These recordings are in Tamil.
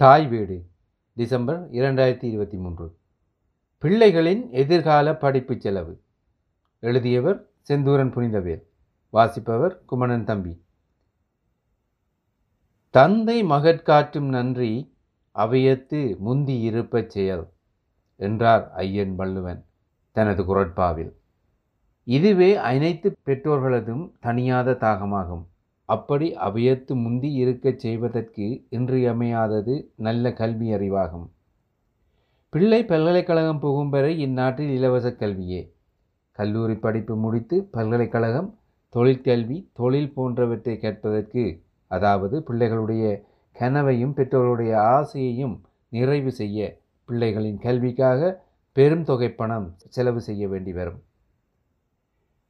தாய் வீடு டிசம்பர் இரண்டாயிரத்தி இருபத்தி மூன்று. பிள்ளைகளின் எதிர்கால படிப்பு செலவு. எழுதியவர் செந்தூரன் புனிதவேல் வாசிப்பவர் குமணன் தம்பி. தந்தை மகட்காற்றும் நன்றி அவையத்து முந்தி இருப்பச் செயல் என்றார் ஐயன் வள்ளுவன் தனது குரட்பாவில். இதுவே அனைத்து பெற்றோர்களதும் தனியாத தாகமாகும். அப்படி அவ்வியத்து முந்தி இருக்கச் செய்வதற்கு இன்றியமையாதது நல்ல கல்வி அறிவாகும். பிள்ளை பல்கலைக்கழகம் புகும் வரை இந்நாட்டில் இலவச கல்வியே. கல்லூரி படிப்பு முடித்து பல்கலைக்கழகம் தொழிற்கல்வி தொழில் போன்றவற்றை கேட்பதற்கு அதாவது பிள்ளைகளுடைய கனவையும் பெற்றோருடைய ஆசையையும் நிறைவு செய்ய பிள்ளைகளின் கல்விக்காக பெரும் தொகை பணம் செலவு செய்ய வேண்டி வரும்.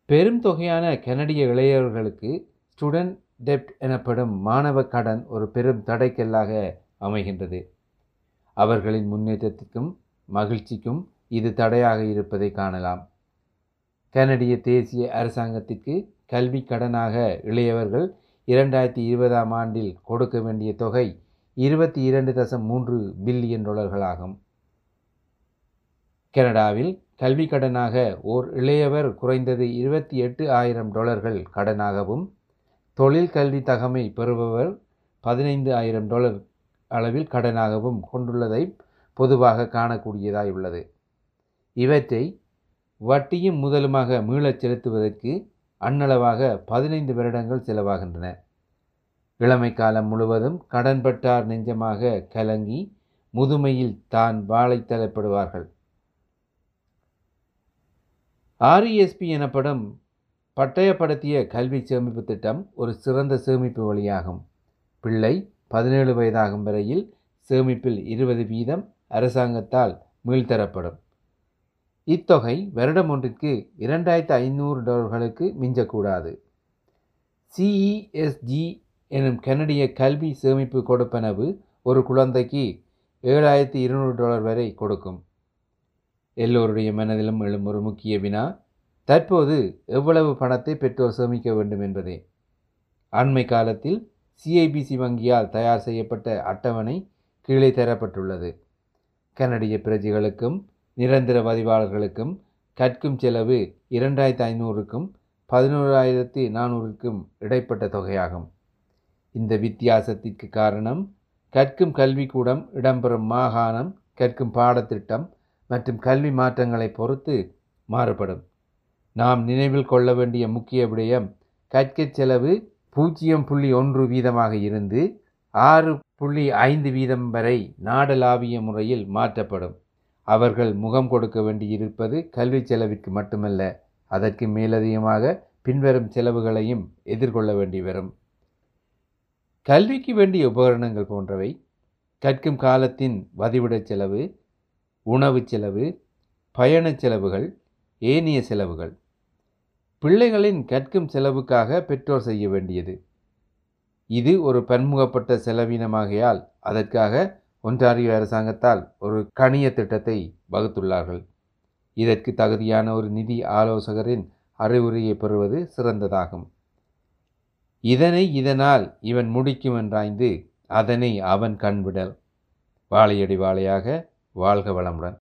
பெரும் தொகையான கனடிய இளையவர்களுக்கு ஸ்டூடெண்ட் டெப்ட் எனப்படும் மாணவ கடன் ஒரு பெரும் தடைக்கல்லாக அமைகின்றது. அவர்களின் முன்னேற்றத்திற்கும் மகிழ்ச்சிக்கும் இது தடையாக இருப்பதை காணலாம். கனடிய தேசிய அரசாங்கத்திற்கு கல்வி கடனாக இளையவர்கள் இரண்டாயிரத்தி இருபதாம் ஆண்டில் கொடுக்க வேண்டிய தொகை இருபத்தி இரண்டு தசம் மூன்று பில்லியன் டாலர்களாகும். கனடாவில் கல்வி கடனாக ஓர் இளையவர் குறைந்தது இருபத்தி எட்டு ஆயிரம் டாலர்கள் கடனாகவும் தொழில் கல்வி தகமை பெறுபவர் பதினைந்து ஆயிரம் டாலர் அளவில் கடனாகவும் கொண்டுள்ளதை பொதுவாக காணக்கூடியதாய் உள்ளது. இவற்றை வட்டியும் முதலுமாக மீளச் செலுத்துவதற்கு அன்னளவாக பதினைந்து வருடங்கள் செலவாகின்றன. இளமை காலம் முழுவதும் கடன்பட்டார் நெஞ்சமாக கலங்கி முதுமையில் தான் வாழை தரப்படுவார்கள் ஆர்இஎஸ்பி எனப்படும் பட்டயப்படுத்திய கல்வி சேமிப்பு திட்டம் ஒரு சிறந்த சேமிப்பு வழியாகும். பிள்ளை பதினேழு வயதாகும் வரையில் சேமிப்பில் இருபது வீதம் அரசாங்கத்தால் மீள்தரப்படும் இத்தொகை வருடம் ஒன்றிற்கு இரண்டாயிரத்து ஐநூறு டாலர்களுக்கு மிஞ்சக்கூடாது. சிஇஎஸ்ஜி எனும் கனடிய கல்வி சேமிப்பு கொடுப்பனவு ஒரு குழந்தைக்கு ஏழாயிரத்தி இருநூறு டாலர் வரை கொடுக்கும். எல்லோருடைய மனதிலும் எழும் ஒரு முக்கிய வினா தற்போது எவ்வளவு பணத்தை பெற்றோர் சேமிக்க வேண்டும் என்பதே. அண்மை காலத்தில் சிஐபிசி வங்கியால் தயார் செய்யப்பட்ட அட்டவணை கீழே தரப்பட்டுள்ளது. கனடிய பிரஜைகளுக்கும் நிரந்தர பதிவாளர்களுக்கும் கற்கும் செலவு இரண்டாயிரத்து ஐநூறுக்கும் பதினோராயிரத்தி நானூறுக்கும் இடைப்பட்ட தொகையாகும். இந்த வித்தியாசத்திற்கு காரணம் கற்கும் கல்விக்கூடம் இடம்பெறும் மாகாணம் கற்கும் பாடத்திட்டம் மற்றும் கல்வி மாற்றங்களை பொறுத்து மாறுபடும். நாம் நினைவில் கொள்ள வேண்டிய முக்கிய விடயம் கற்கச் செலவு பூஜ்ஜியம் புள்ளி ஒன்று வீதமாக இருந்து ஆறு புள்ளி ஐந்து வீதம் வரை நாடளாவிய முறையில் மாற்றப்படும். அவர்கள் முகம் கொடுக்க வேண்டியிருப்பது கல்வி செலவிற்கு மட்டுமல்ல அதற்கு மேலதிகமாக பின்வரும் செலவுகளையும் எதிர்கொள்ள வேண்டி வரும். கல்விக்கு வேண்டிய உபகரணங்கள் போன்றவை கற்கும் காலத்தின் வதிவிடச் செலவு உணவு செலவு பயணச் செலவுகள் ஏனைய செலவுகள். பிள்ளைகளின் கற்கும் செலவுக்காக பெற்றோர் செய்ய வேண்டியது. இது ஒரு பன்முகப்பட்ட செலவினமாகையால் அதற்காக ஒன்றாரியோ அரசாங்கத்தால் ஒரு கணிய திட்டத்தை வகுத்துள்ளார்கள். இதற்கு தகுதியான ஒரு நிதி ஆலோசகரின் அறிவுரையை பெறுவது சிறந்ததாகும். இதனை இதனால் இவன் முடிக்கும் என்றாய்ந்து அதனை அவன் கண்விடல் வாழையடி வாழையாக வாழ்க வளமுடன்.